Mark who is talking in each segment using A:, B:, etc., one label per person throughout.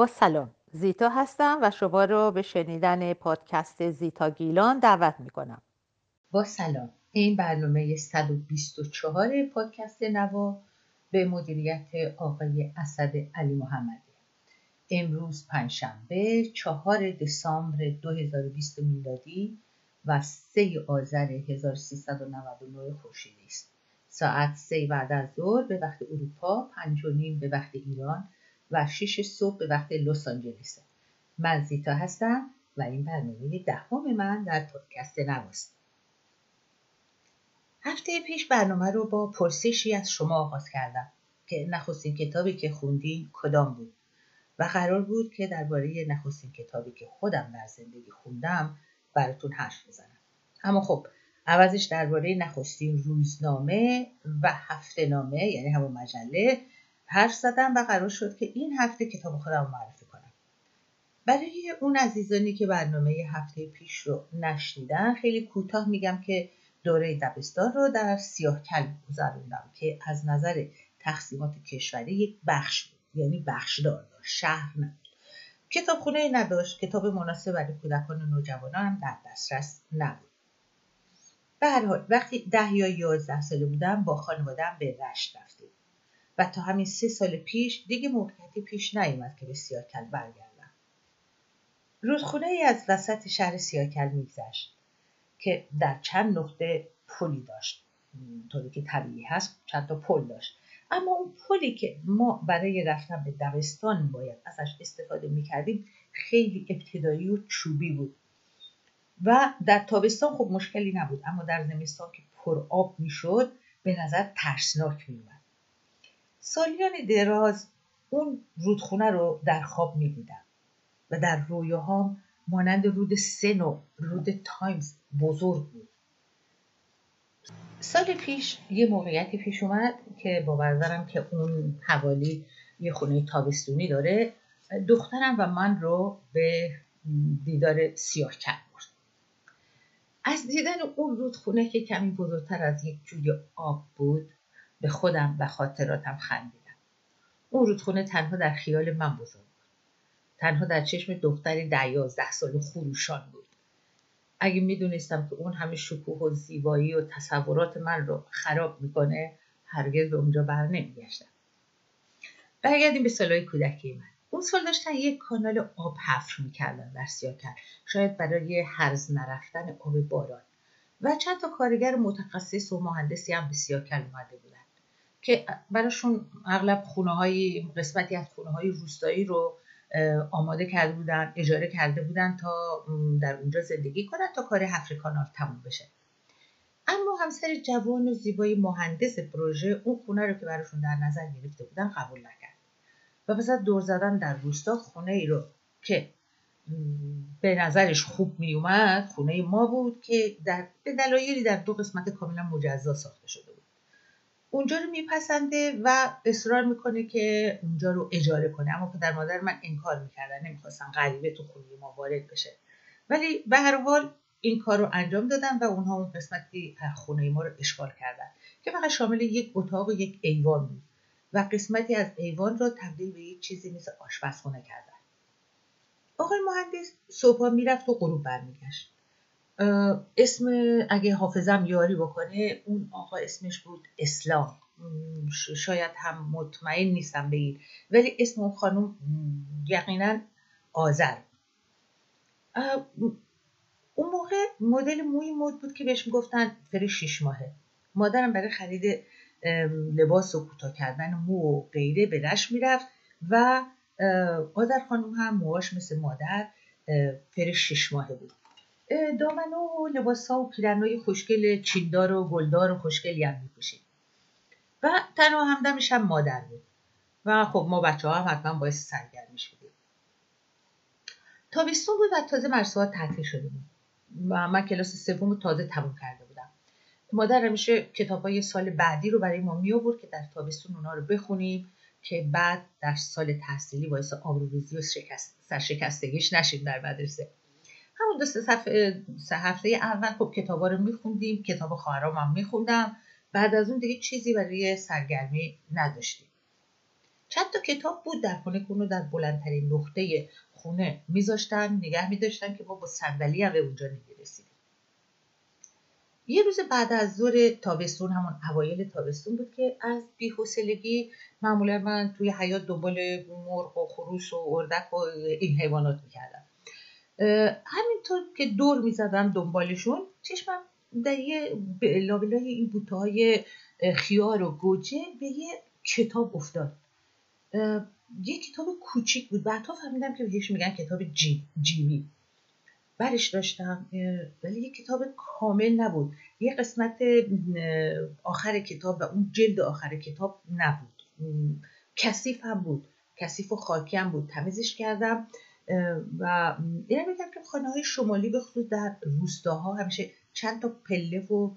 A: با سلام. زیتا هستم و شما رو به شنیدن پادکست زیتا گیلان دعوت می کنم
B: با سلام. این برنامه 124 پادکست نوا به مدیریت آقای اسد علی محمدی امروز پنجشنبه چهار دسامبر 2020 میلادی و 3 آذر 1399 خورشیدی است. ساعت سه بعد از ظهر به وقت اروپا پنج و نیم به وقت ایران و 6 صبح به وقت لس آنجلسه من زیتا هستم و این برنامه دهم من در پادکست نواست هفته پیش برنامه رو با پرسشی از شما آغاز کردم که نخستین کتابی که خوندین کدام بود و قرار بود که درباره نخستین کتابی که خودم در زندگی خوندم براتون حرف بزنم. اما خب عوضش درباره نخستین روزنامه و هفته نامه یعنی همون مجله حرف زدم و قرار شد که این هفته کتاب خودم معرفی کنم. برای اون عزیزانی که برنامه هفته پیش رو نشنیدن خیلی کوتاه میگم که دوره دبستان رو در سیاه کل گذروندم که از نظر تقسیمات کشوری یک بخش بود یعنی بخشدار شهر نبود. کتابخونه نداشت کتاب مناسب برای کودکان و نوجوانان هم در دسترس نبود. به هر حال وقتی ده یا یازده ساله بودم با خانوادم به رشت رفتیم. و تا همین سه سال پیش دیگه موقعیتی پیش نیومد که به سیاکل برگردم. رودخونه ای از وسط شهر سیاکل میگذشت که در چند نقطه پلی داشت. طوری که طبیعی هست چند تا پل داشت. اما اون پلی که ما برای رفتن به دبستان باید ازش استفاده می‌کردیم خیلی ابتدایی و چوبی بود. و در تابستان خب مشکلی نبود اما در زمستان که پر آب می‌شد به نظر ترسناک میومد سالیان دراز اون رودخونه رو در خواب میبودم و در رویاهام مانند رود سن و رود تایمز بزرگ بود. سال پیش یه موقعیتی پیش اومد که باور دارم که اون حوالی یه خونه تابستونی داره دخترم و من رو به دیدار سیاه کرد. برد از دیدن اون رودخونه که کمی بزرگتر از یک جوی آب بود به خودم و خاطراتم خندیدم. اون رودخونه تنها در خیال من بزرگ بود. تنها در چشم دختری در یازده سال خروشان بود. اگه می‌دونستم که اون همه شکوه و زیبایی و تصورات من رو خراب می‌کنه هرگز به اونجا بر نمیگشتم. برگردیم به سالهای کودکی من. اون سال داشتن یک کانال آب حفر می‌کردن در سیاکل شاید برای هرز نرفتن آب باران. و چند تا کارگر متخصص و مهندسی هم به سیاکل اومده بودن. که براشون اغلب خونه های قسمتی از خونه های روستایی رو آماده کرده بودن اجاره کرده بودن تا در اونجا زندگی کنن تا کار حفر کانال تموم بشه. اما همسر جوان و زیبای مهندس پروژه اون خونه رو که براشون در نظر گرفته بودن قبول نکرد. و پس از دور زدن در روستا خونه ای رو که به نظرش خوب می اومد خونه ما بود که در به دلایلی در دو قسمت کاملا مجزا ساخته شده بود. اونجا رو میپسنده و اصرار می‌کنه که اونجا رو اجاره کنه. اما پدر مادر من انکار می‌کردن نمی‌خواستن غریبه تو خونه ما وارد بشه. ولی به هر حال این کار رو انجام دادن و اونها اون قسمتی خونه ما رو اشغال کردن که فقط شامل یک اتاق و یک ایوان بود. و قسمتی از ایوان رو تبدیل به یک چیزی مثل آشپزخونه کردن. آقای مهندس صبح می‌رفت و غروب برمیگشت. اسم اگه حافظم یاری بکنه اون آقا اسمش بود اسلام. شاید هم مطمئن نیستم به این. ولی اسم اون خانم یقینا آذر. اون موقع مدل موی مد بود که بهش می‌گفتن فر شیش ماهه. مادرم برای خرید لباس و کوتاه کردن مو و غیره به رش می‌رفت و آذر خانم هم موهاش مثل مادر فر شیش ماهه بود. دامن و لباس ها و پیرنهای خوشگل چیندار و گلدار و خوشگلی هم میپوشید و تنها همدمش هم مادر بود. و خب ما بچه ها هم حتما باعث سرگرمیش بودیم. تابستون بود و تازه مرسوات تعطیل شده بود. و من کلاس سوم تازه تموم کرده بودم. مادر همیشه کتاب های سال بعدی رو برای ما می آورد که در تابستون اونا رو بخونیم که بعد در سال تحصیلی باعث آبروریزی و شکست سرشکستگیش نشیم در مدرسه. همون دو سه هفته اول خب کتابا رو میخوندیم کتاب خواهرام هم میخوندم. بعد از اون دیگه چیزی برای سرگرمی نداشتیم. چند تا کتاب بود در خونه که در بلندترین نقطه خونه میذاشتن نگه میداشتن که ما با صندلی هم به اونجا نمی‌رسیدیم یه روز بعد از ظهر تابستون همون اوایل تابستون بود که از بیحوصلگی معمولا من توی حیات دنبال مرغ و خروس و اردک و این حیوانات می‌کردم. همینطور که دور می‌زدم دنبالشون چشمم در یه لابلای این بوته های خیار و گوجه به یه کتاب افتاد. یه کتاب کوچیک بود. بعدها فهمیدم که بهش میگن کتاب جی، جیوی برش داشتم ولی یه کتاب کامل نبود. یه قسمت آخر کتاب و اون جلد آخر کتاب نبود. کثیف هم بود. کثیف و خاکی هم بود. تمیزش کردم. و اینم میگم که خانه های شمالی به خصوص در روستاها همیشه چند تا پله و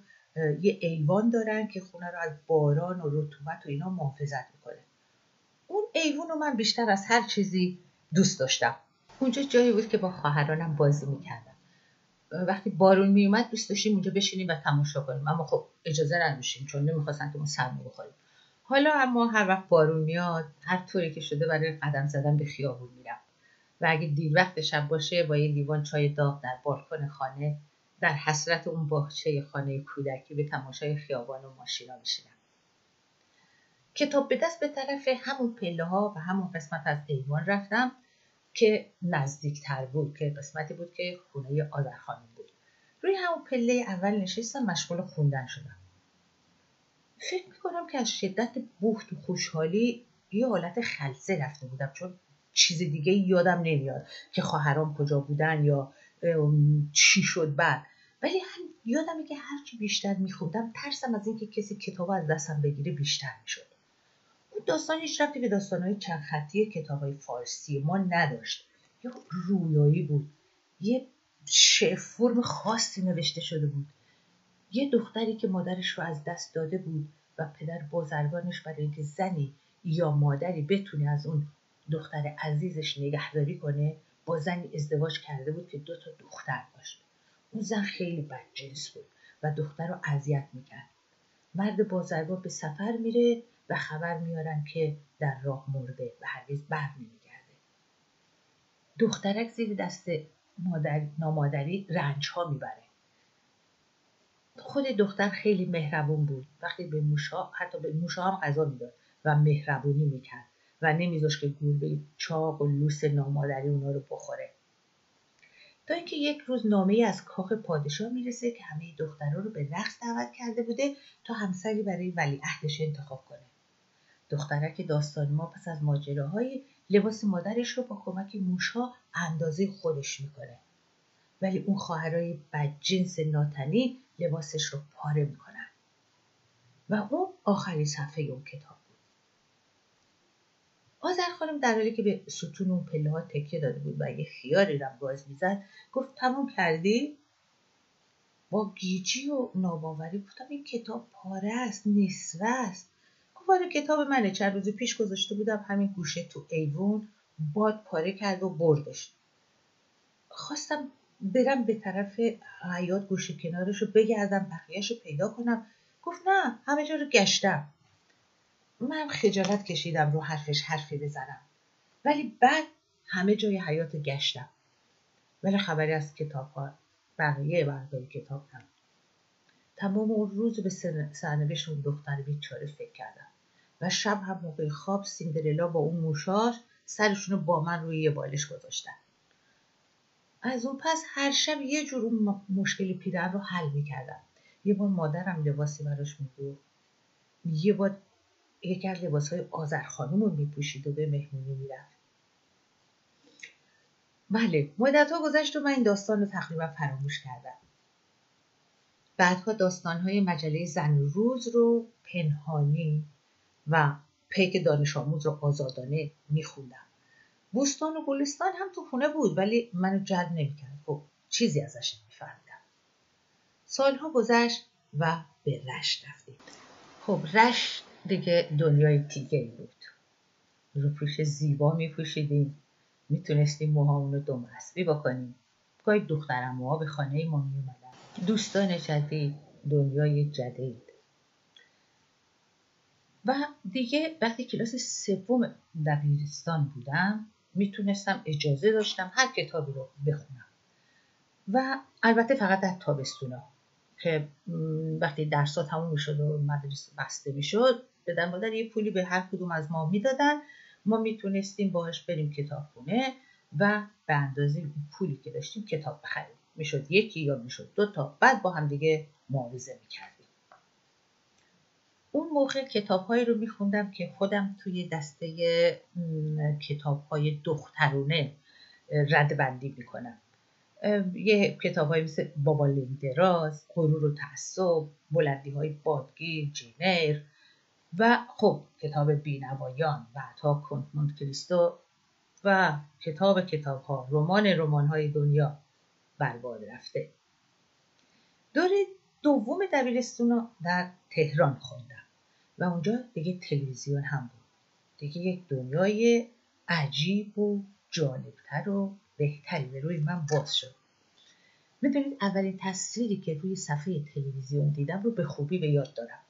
B: یه ایوان دارن که خونه رو از باران و رطوبت و اینا محافظت می‌کنه. اون ایوان رو من بیشتر از هر چیزی دوست داشتم. اونجا جایی بود که با خواهرانم بازی می‌کردم. وقتی بارون میومد دوست داشتیم اونجا بشینیم و تماشا کنیم. اما خب اجازه نداشتیم چون نمی‌خواستن که ما سرما بخوریم. حالا اما هر وقت بارون میاد هر طوری که شده برای قدم زدن به خیابون میرم. و اگه دیر وقت شب باشه با یه لیوان چای داغ در بالکن خانه در حسرت اون باغچه خانه کودکی به تماشای خیابان و ماشینا میشینم کتاب به دست به طرف همون پله ها و همون قسمت از ایوان رفتم که نزدیکتر بود که قسمتی بود که خونه آذرخانم بود. روی همون پله اول نشستم مشغول خوندن شدم. فکر می‌کنم که از شدت بخت و خوشحالی یه حالت خلصه رفته بودم چون چیز دیگه یادم نمیاد که خواهرام کجا بودن یا چی شد بعد. ولی هم یادمه که هرچی بیشتر میخوندم ترسم از اینکه کسی کتاب از دستم بگیره بیشتر می‌شد. اون داستان هیچ رفتی به داستانهای چند خطی کتاب های فارسی ما نداشت. یا رویایی بود. یه شعر فرم خاصی نوشته شده بود. یه دختری که مادرش رو از دست داده بود و پدر بازرگانش برای اینکه زنی یا مادری بتونه از اون دختر عزیزش نگهداری کنه با زنی ازدواج کرده بود که دو تا دختر داشت. اون زن خیلی بدجنس بود و دختر رو اذیت می‌کرد. مرد بازرگان به سفر میره و خبر میارن که در راه مرده و هرگز بر نمیگرده. دخترک زیر دست مادر، نامادری رنج ها می‌بره. خود دختر خیلی مهربون بود. وقتی به موشا حتی به موشا هم غذا می‌داد و مهربونی می‌کرد. و نمیذاش که گربه چاق و لوس نامادری اونا رو بخوره. تا اینکه یک روز نامه از کاخ پادشاه می‌رسه که همه دخترها رو به رقص دعوت کرده بوده تا همسری برای ولیعهدش انتخاب کنه. دخترک داستان ما پس از ماجراهای لباس مادرش رو با کمک موشها اندازه خودش می‌کنه. ولی اون خواهرای بدجنس ناتنی لباسش رو پاره می‌کنن. و اون آخرین صفحه اون کتاب. آذر خانم در حالی که به ستون اون پله ها تکیه داده بود و یه خیاری رم گاز می‌زد گفت تموم کردی؟ با گیجی و ناباوری گفتم این کتاب پاره است نصفه است. گفت کتاب منه. چند روز پیش گذاشته بودم همین گوشه تو ایوون باد پاره کرد و بردش. خواستم برم به طرف حیات گوشه کنارش رو بگردم بقیهش رو پیدا کنم. گفت نه همه جا رو گشتم. من خجالت کشیدم رو حرفش حرفی بزنم. ولی بعد همه جای حیات گشتم. ولی خبری از کتاب ها بقیه برداری کتاب نبود تمام اون روز به سرنوشت اون دختر بیچاره فکر کردم. و شب هم موقع خواب سیندرلا با اون موشاش سرشون با من روی یه بالش گذاشتن. از اون پس هر شب یه جور اون مشکل پیرن رو حل می‌کردم. یه بار مادرم لباسی براش می‌گفت. یه بار یکی از لباس های آذر خانوم رو میپوشید و به مهمونی می‌رفت. بله مدت ها گذشت و من این داستان رو تقریبا فراموش کردم. بعدها داستان های مجله زن روز رو پنهانی و پیک دانش آموز رو آزادانه میخوندم. بوستان و گلستان هم تو خونه بود ولی منو جلب نمی‌کرد. خب چیزی ازش نمیفهمیدم. سالها گذشت و به رشت رفتیم. خب رشت دیگه دنیای دیگه بود. روپوش زیبا میپوشیدیم. می‌تونستیم موهامون رو دم بکنیم. گاهی دخترم ها به خانه ما میومدن دوستان جدید دنیای جدید. و دیگه وقتی کلاس سوم دبیرستان بودم می‌تونستم اجازه داشتم هر کتابی رو بخونم. و البته فقط در تابستونا که وقتی درسات تموم می‌شد و مدرسه بسته می‌شد بدن. مادر یه پولی به هر کدوم از ما می‌دادن. ما می‌تونستیم باهاش بریم کتابخونه و به اندازه پولی که داشتیم کتاب بخریم. می‌شد یکی یا می‌شد دو تا. بعد با هم دیگه معاوضه می‌کردیم. اون موقع کتابهایی رو میخوندم که خودم توی دسته کتابهای دخترونه رد بندی می‌کنم یه کتاب های مثل بابا دراز غرور و تعصب بلندی های بادگیر جینر و خب کتاب بینوایان و عطا کنت کریستو و کتاب کتاب ها رمان رمان های دنیا برباد رفته. دوره دوم دبیرستون در تهران خوندم و اونجا دیگه تلویزیون هم بود. دیگه یک دنیای عجیب و جالبتر و بهتری به روی من باز شد. می‌دونید اولین تصویری که روی صفحه تلویزیون دیدم رو به خوبی به یاد دارم.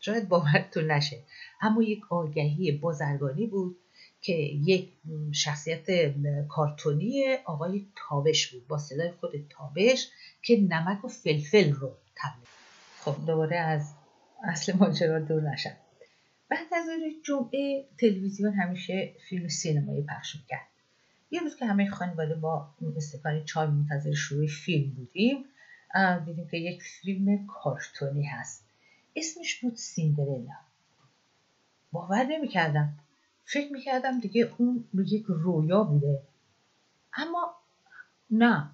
B: شاید باورتون نشه. اما یک آگهی بازرگانی بود که یک شخصیت کارتونی آقای تابش بود با صدای خود تابش که نمک و فلفل رو تبلیغ خب دوباره از اصل ماجرا دور نشم. بعد از اون جمعه تلویزیون همیشه فیلم سینمایی پخش می‌کرد. یه روز که همه خانواده با استکان چای منتظر شروع فیلم بودیم دیدیم که یک فیلم کارتونی هست. اسمش بود سیندرلا باور نمی‌کردم. فکر می‌کردم دیگه اون یک رویا بوده. اما نه.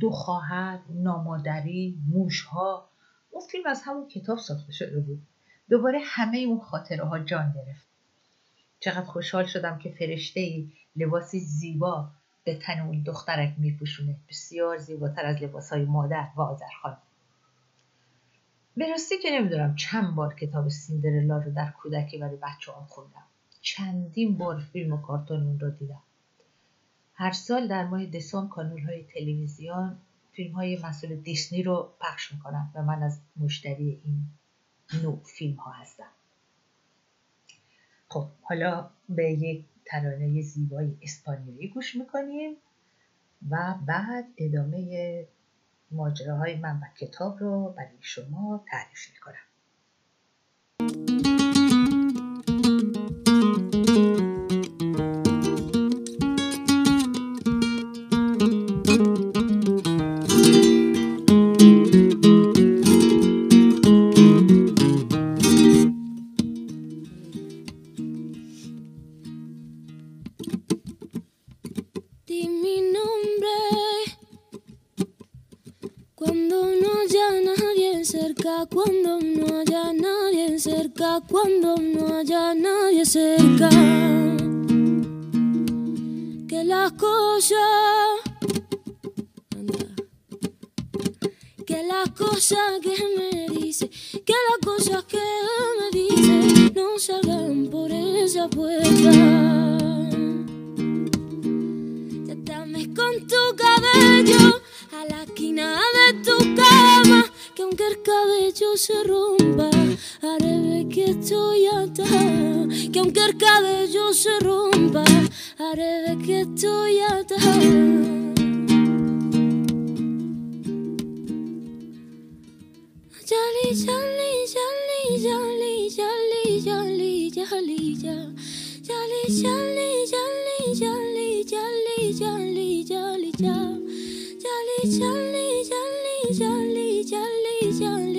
B: دو خواهر نامادری موشها. اون فیلم از همون کتاب ساخته شده بود. دوباره همه اون خاطره ها جان گرفت. چقدر خوشحال شدم که فرشته ای لباسی زیبا به تن اون دخترک میپوشونه. بسیار زیباتر از لباس های مادر و آذرخان به راستی که نمی‌دونم چند بار کتاب سیندرلا رو در کودکی برای بچه هم خوندم. چندین بار فیلم و کارتون اون رو دیدم. هر سال در ماه دسامبر کانال های تلویزیون فیلم های مسئول دیسنی رو پخش می‌کنم و من از مشتری این نوع فیلم ها هستم. خب حالا به یک ترانه زیبای اسپانیایی گوش می‌کنیم و بعد ادامه ماجراهای من و کتاب رو برای شما تعریف می‌کنم.
C: cuando Que las cosas, que las cosas que me dice, que las cosas que me dice no salgan por esa puerta. Ya dame con tu cabello a la esquina de tu que el cabello se rompa, haré ver que estoy atada. Que aunque el cabello se rompa, haré ver que estoy atada. Jolly, jolly, jolly, jolly, jolly, jolly, jolly, jolly, jolly, jolly, jolly, jolly, jolly, jolly, jolly,
B: jolly, jolly. brillan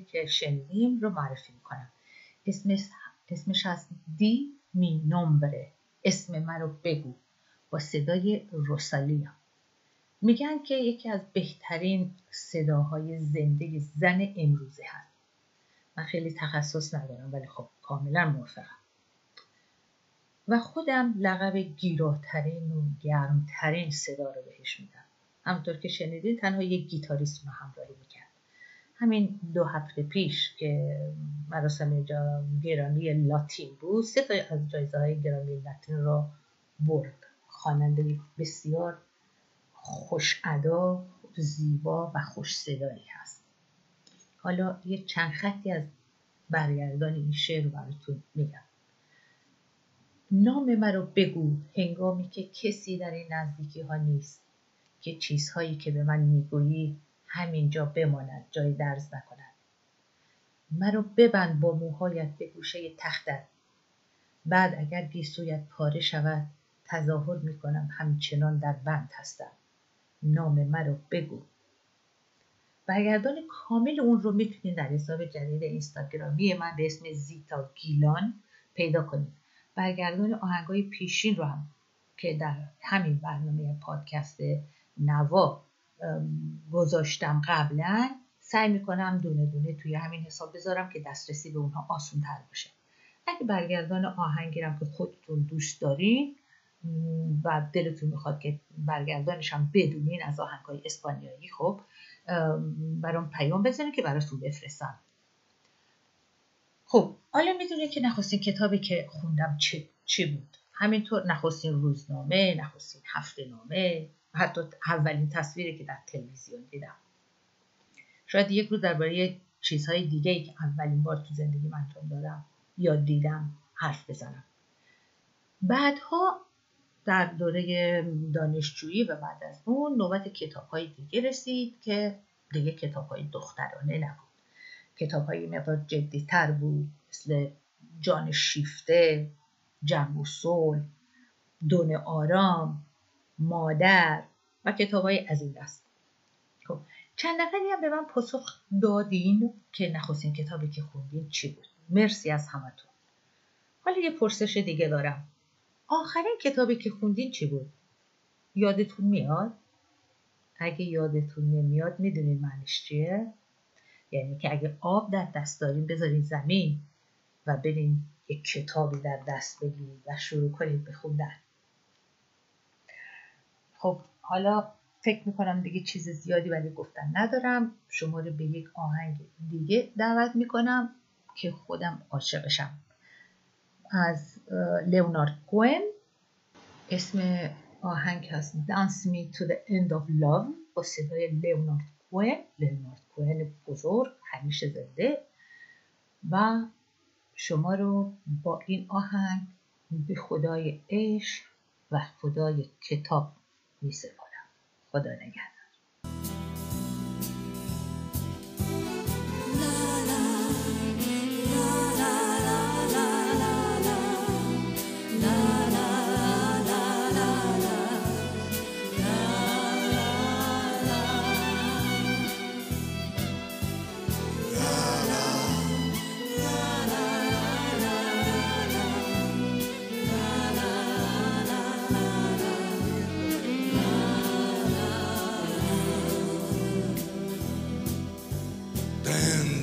B: که شنیدیم رو معرفی می‌کنم. اسمش, اسمش هست دی می نومبره اسم من رو بگو. با صدای روسالیا. میگن که یکی از بهترین صداهای زنده زن امروزه هست. من خیلی تخصص ندارم ولی خب کاملا موافقم. و خودم لقب گیراترین و گرمترین صدا رو بهش میدم. همونطور که شنیدین تنها یک گیتاریست رو همراهی می‌کرد همین دو هفته پیش که مراسم گرامی لاتین بود سه تا از جایزه های گرامی لاتین را برد. خواننده بسیار خوش ادا زیبا و خوش صدایی هست. حالا یه چند خطی از برگردان این شعر رو براتون میگم. نام مرا بگو هنگامی که کسی در این نزدیکی ها نیست که چیزهایی که به من می‌گویی همینجا بماند جای درز نکند. مرا ببند با موهایت به گوشه تختت. بعد اگر گیسویت پاره شود تظاهر می‌کنم همچنان در بند هستم. نام مرا بگو. برگردان کامل اون رو می‌تونید در حساب جدید اینستاگرامی من به اسم زیتا گیلان پیدا کنید. برگردان آهنگای پیشین رو هم که در همین برنامه پادکست نوا گذاشتم قبلا. سعی می‌کنم دونه دونه توی همین حساب بذارم که دسترسی به اونها آسون تر باشه. اگه برگردان آهنگیرم که خودتون دوست دارین و دلتون می‌خواد که برگردانش هم بدونین از آهنگ های اسپانیایی خب برام پیام بزنید که براتون بفرستم. خب حالا می‌دونه که نخستین کتابی که خوندم چی, چی بود؟ همینطور نخستین روزنامه نخستین هفته نامه حتی اولین تصویری که در تلویزیون دیدم. شاید یک روز درباره چیزهای دیگه ای که اولین بار تو زندگی انجام دادم یا دیدم حرف بزنم. بعدها در دوره دانشجویی و بعد از اون نوبت کتاب های دیگه رسید که دیگه کتاب های دخترانه نبود. کتاب های مقدار جدی تر بود مثل جان شیفته جنگ و صلح دون آرام مادر و کتاب های از این دست. خب چند نفری هم به من پاسخ دادین که نخستین کتابی که خوندین چی بود؟ مرسی از همتون. حالا یه پرسش دیگه دارم. آخرین کتابی که خوندین چی بود؟ یادتون میاد؟ اگه یادتون نمیاد می‌دونین معنیش چیه؟ یعنی که اگه آب در دست دارین بذارین زمین و برین یک کتابی در دست بگیرید و شروع کنید به خوندن. خب حالا فکر می‌کنم دیگه چیز زیادی ولی گفتن ندارم. شما رو به یک آهنگ دیگه دعوت می‌کنم که خودم عاشقشم از لئونارد کوئن. اسم آهنگ هست Dance Me to the End of Love با صدای لئونارد کوئن. لئونارد کوئن بزرگ همیشه زنده. و شما رو با این آهنگ به خدای عشق و خدای کتاب می سپارم خدا نگهدار.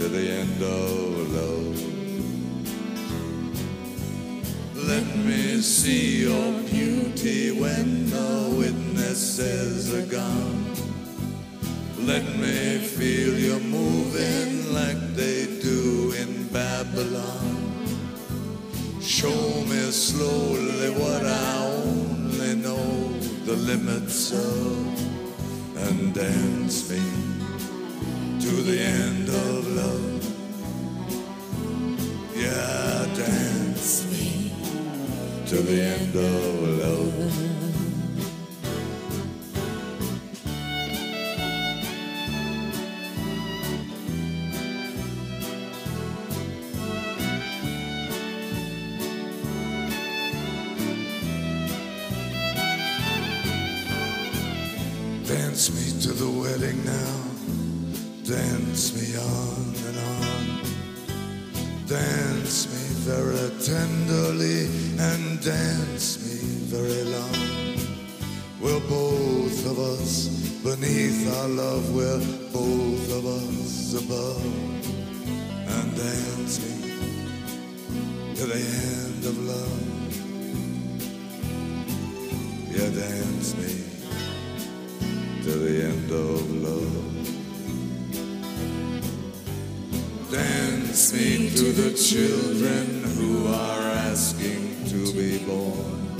D: to the end of love. Let me see your beauty when the witnesses are gone. Let me feel you moving like they do in Babylon. Show me slowly what I only know the limits of, and dance me to the end of love. Yeah, dance me to the end of love. Dance me very long. We're both of us beneath our love. We're both of us above. And dance me to the end of love. Yeah, dance me to the end of love. Dance me to the children who are asking to be born.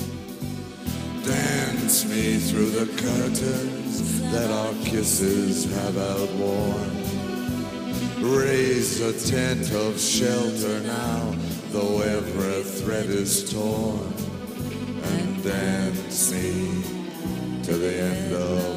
D: Dance me through the curtains that our kisses have outworn. Raise a tent of shelter now, though every thread is torn. And dance me to the end of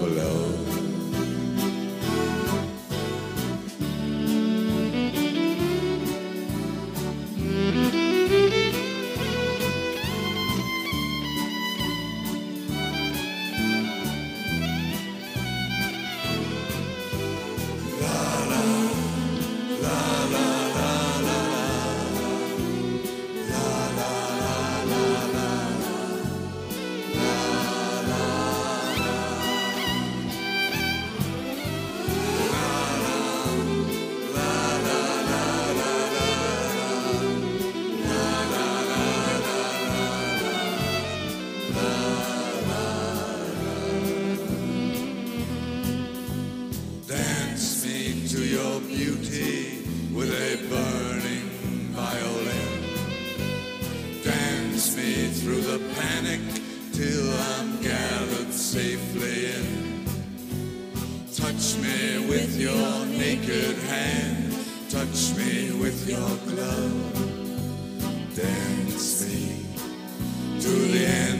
D: beauty with a burning violin. Dance me through the panic till I'm gathered safely in. Touch me with your naked hand. Touch me with your glove. Dance me to the end